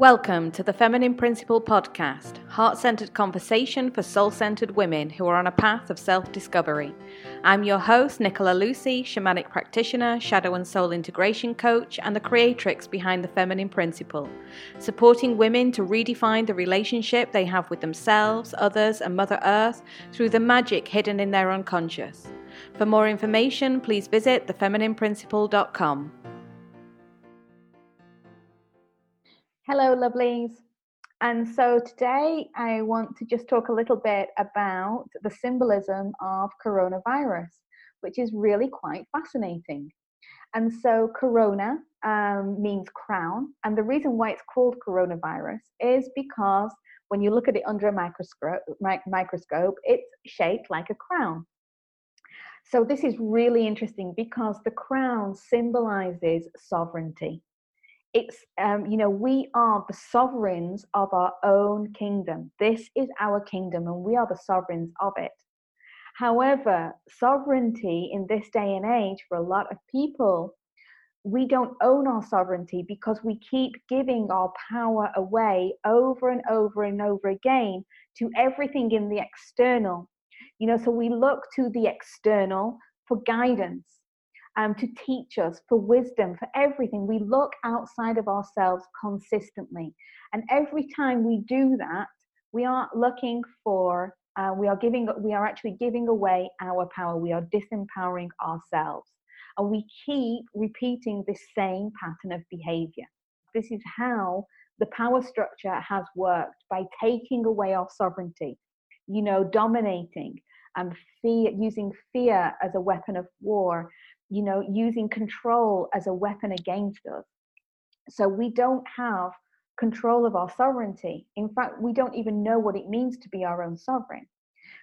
Welcome to the Feminine Principle podcast, heart centered conversation for soul centered women who are on a path of self discovery. I'm your host, Nicola Lucy, shamanic practitioner, shadow and soul integration coach, and the creatrix behind the Feminine Principle, supporting women to redefine the relationship they have with themselves, others, and Mother Earth through the magic hidden in their unconscious. For more information, please visit thefeminineprinciple.com. Hello, lovelies. And so today I want to just talk a little bit about the symbolism of coronavirus, which is really quite fascinating. And so, corona um, means crown. And the reason why it's called coronavirus is because when you look at it under a microscope, microscope it's shaped like a crown. So, this is really interesting because the crown symbolizes sovereignty it's um, you know we are the sovereigns of our own kingdom. This is our kingdom and we are the sovereigns of it. However sovereignty in this day and age for a lot of people we don't own our sovereignty because we keep giving our power away over and over and over again to everything in the external. You know so we look to the external for guidance um, to teach us, for wisdom, for everything. We look outside of ourselves consistently. And every time we do that, we are looking for, uh, we are giving, we are actually giving away our power. We are disempowering ourselves. And we keep repeating this same pattern of behavior. This is how the power structure has worked by taking away our sovereignty, you know, dominating and fear, using fear as a weapon of war, you know, using control as a weapon against us. So we don't have control of our sovereignty. In fact, we don't even know what it means to be our own sovereign.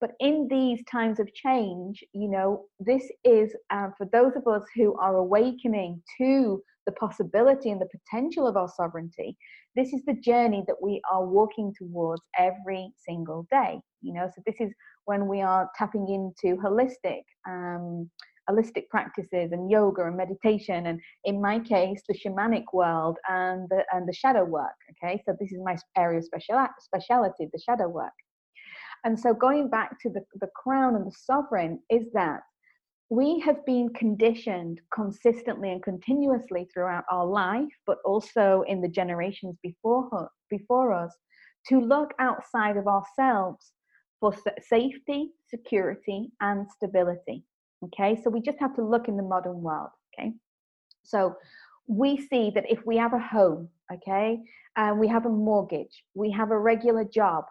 But in these times of change, you know, this is uh, for those of us who are awakening to the possibility and the potential of our sovereignty. This is the journey that we are walking towards every single day. You know, so this is when we are tapping into holistic um, holistic practices and yoga and meditation and in my case the shamanic world and the and the shadow work okay? So this is my area of special speciality the shadow work. And so going back to the, the crown and the sovereign is that we have been conditioned consistently and continuously throughout our life but also in the generations before before us to look outside of ourselves for safety security and stability Okay, so we just have to look in the modern world. Okay, so we see that if we have a home, okay, and we have a mortgage, we have a regular job,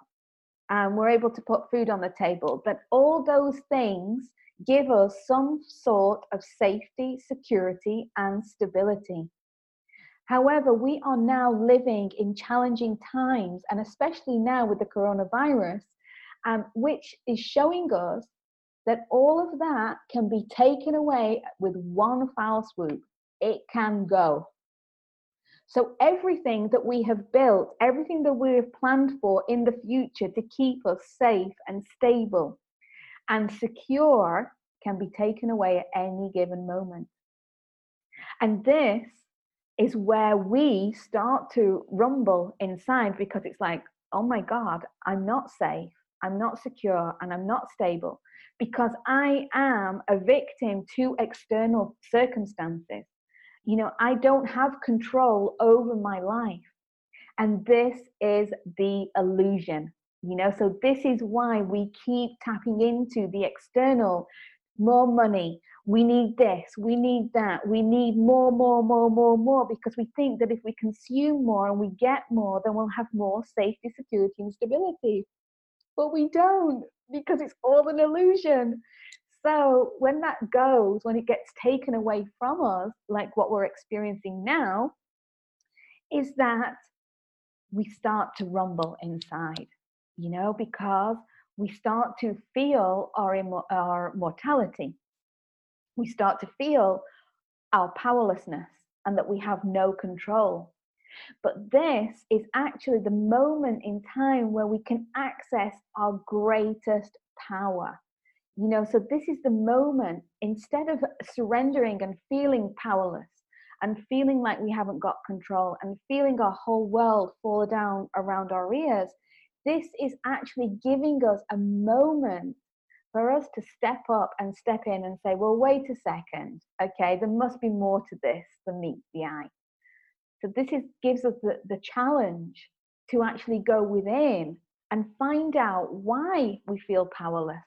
and we're able to put food on the table, that all those things give us some sort of safety, security, and stability. However, we are now living in challenging times, and especially now with the coronavirus, um, which is showing us that all of that can be taken away with one foul swoop. It can go. So, everything that we have built, everything that we have planned for in the future to keep us safe and stable and secure can be taken away at any given moment. And this is where we start to rumble inside because it's like, oh my God, I'm not safe, I'm not secure, and I'm not stable because I am a victim to external circumstances. You know, I don't have control over my life. And this is the illusion, you know. So, this is why we keep tapping into the external more money. We need this, we need that, we need more, more, more, more, more, because we think that if we consume more and we get more, then we'll have more safety, security, and stability. But we don't because it's all an illusion. So when that goes, when it gets taken away from us, like what we're experiencing now, is that we start to rumble inside, you know, because we start to feel our, our mortality. We start to feel our powerlessness and that we have no control. But this is actually the moment in time where we can access our greatest power. You know, so this is the moment, instead of surrendering and feeling powerless and feeling like we haven't got control and feeling our whole world fall down around our ears, this is actually giving us a moment for us to step up and step in and say, well, wait a second, okay, there must be more to this than meets the eye. So this is gives us the, the challenge to actually go within and find out why we feel powerless.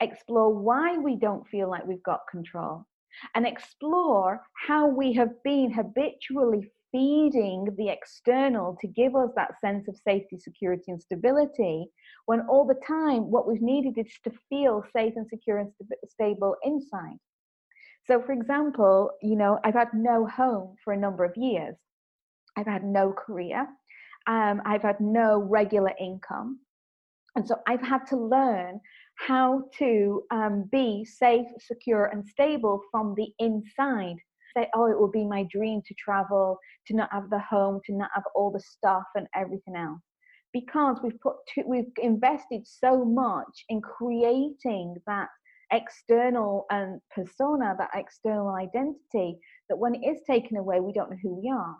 Explore why we don't feel like we've got control and explore how we have been habitually feeding the external to give us that sense of safety, security, and stability, when all the time what we've needed is to feel safe and secure and st- stable inside. So, for example, you know, I've had no home for a number of years. I've had no career. Um, I've had no regular income. And so I've had to learn how to um, be safe, secure, and stable from the inside. Say, oh, it will be my dream to travel, to not have the home, to not have all the stuff and everything else. Because we've put, to, we've invested so much in creating that external and persona, that external identity, that when it is taken away, we don't know who we are.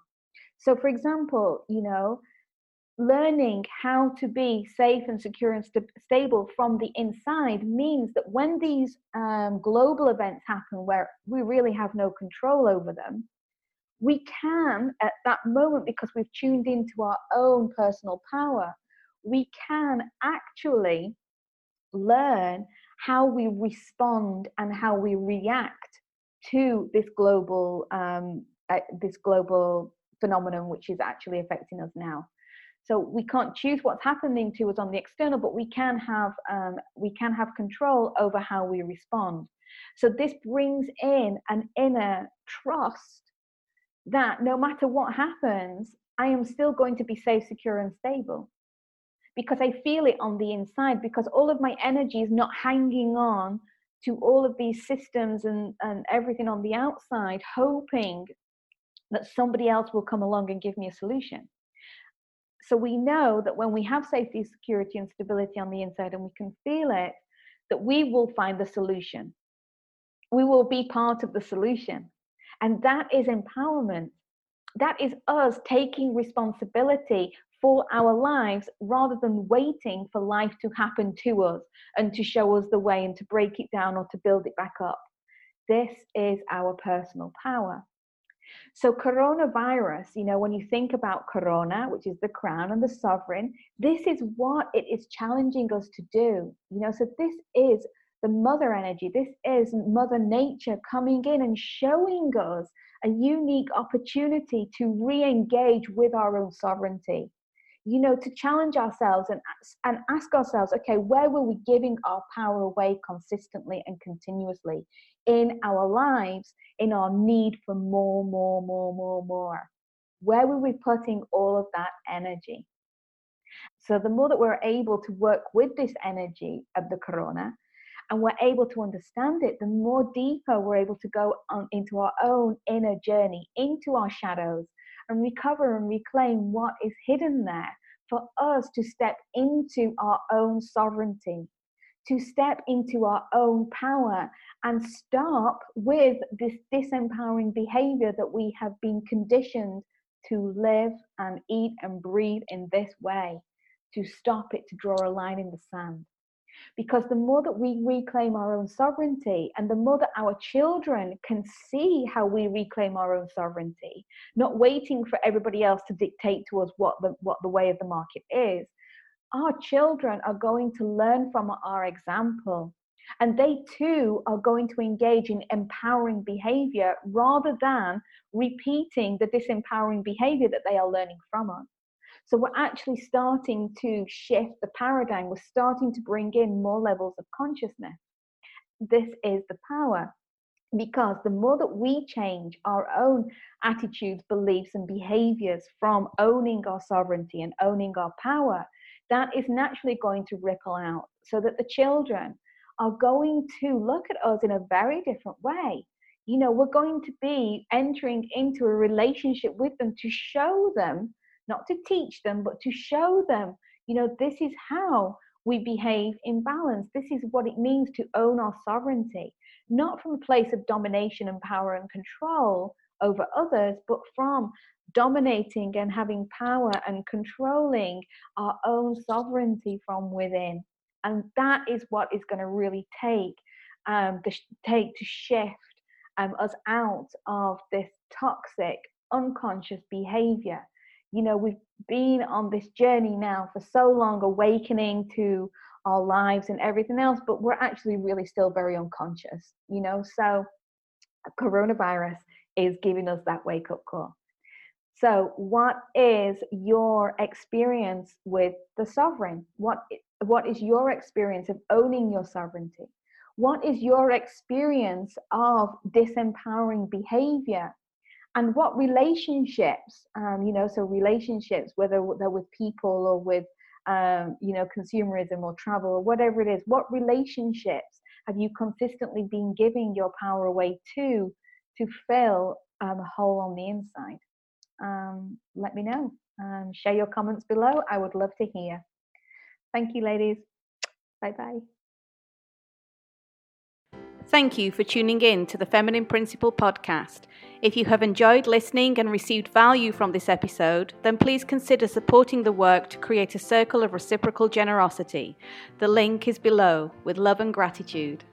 So, for example, you know, learning how to be safe and secure and st- stable from the inside means that when these um, global events happen where we really have no control over them, we can, at that moment, because we've tuned into our own personal power, we can actually learn how we respond and how we react to this global um, uh, this global phenomenon which is actually affecting us now. So we can't choose what's happening to us on the external but we can have um, we can have control over how we respond. So this brings in an inner trust that no matter what happens i am still going to be safe secure and stable because I feel it on the inside because all of my energy is not hanging on to all of these systems and, and everything on the outside, hoping that somebody else will come along and give me a solution. So we know that when we have safety, security, and stability on the inside and we can feel it, that we will find the solution. We will be part of the solution. And that is empowerment. That is us taking responsibility for our lives rather than waiting for life to happen to us and to show us the way and to break it down or to build it back up. This is our personal power. So, coronavirus, you know, when you think about corona, which is the crown and the sovereign, this is what it is challenging us to do. You know, so this is the mother energy, this is Mother Nature coming in and showing us a unique opportunity to re engage with our own sovereignty you know, to challenge ourselves and, and ask ourselves, okay, where were we giving our power away consistently and continuously in our lives, in our need for more, more, more, more, more? Where were we putting all of that energy? So, the more that we're able to work with this energy of the corona, and we're able to understand it, the more deeper we're able to go on into our own inner journey, into our shadows, and recover and reclaim what is hidden there for us to step into our own sovereignty, to step into our own power and stop with this disempowering behavior that we have been conditioned to live and eat and breathe in this way, to stop it, to draw a line in the sand. Because the more that we reclaim our own sovereignty and the more that our children can see how we reclaim our own sovereignty, not waiting for everybody else to dictate to us what the, what the way of the market is, our children are going to learn from our example. And they too are going to engage in empowering behavior rather than repeating the disempowering behavior that they are learning from us. So we're actually starting to shift the paradigm. We're starting to bring in more levels of consciousness. This is the power because the more that we change our own attitudes, beliefs, and behaviors from owning our sovereignty and owning our power, that is naturally going to ripple out so that the children are going to look at us in a very different way. You know, we're going to be entering into a relationship with them to show them not to teach them, but to show them, you know, this is how we behave in balance. This is what it means to own our sovereignty, not from a place of domination and power and control over others, but from dominating and having power and controlling our own sovereignty from within. And that is what is going to really take um, the, take to shift um, us out of this toxic, unconscious behavior. You know, we've been on this journey now for so long, awakening to our lives and everything else, but we're actually really still very unconscious, you know. So, coronavirus is giving us that wake up call. So, what is your experience with the sovereign? What what is your experience of owning your sovereignty? What is your experience of disempowering behavior? And what relationships, um, you know, so relationships, whether they're with people or with, um, you know, consumerism or travel or whatever it is, what relationships have you consistently been giving your power away to to fill um, a hole on the inside? Um, let me know. Um, share your comments below. I would love to hear. Thank you, ladies. Bye bye. Thank you for tuning in to the Feminine Principle podcast. If you have enjoyed listening and received value from this episode, then please consider supporting the work to create a circle of reciprocal generosity. The link is below with love and gratitude.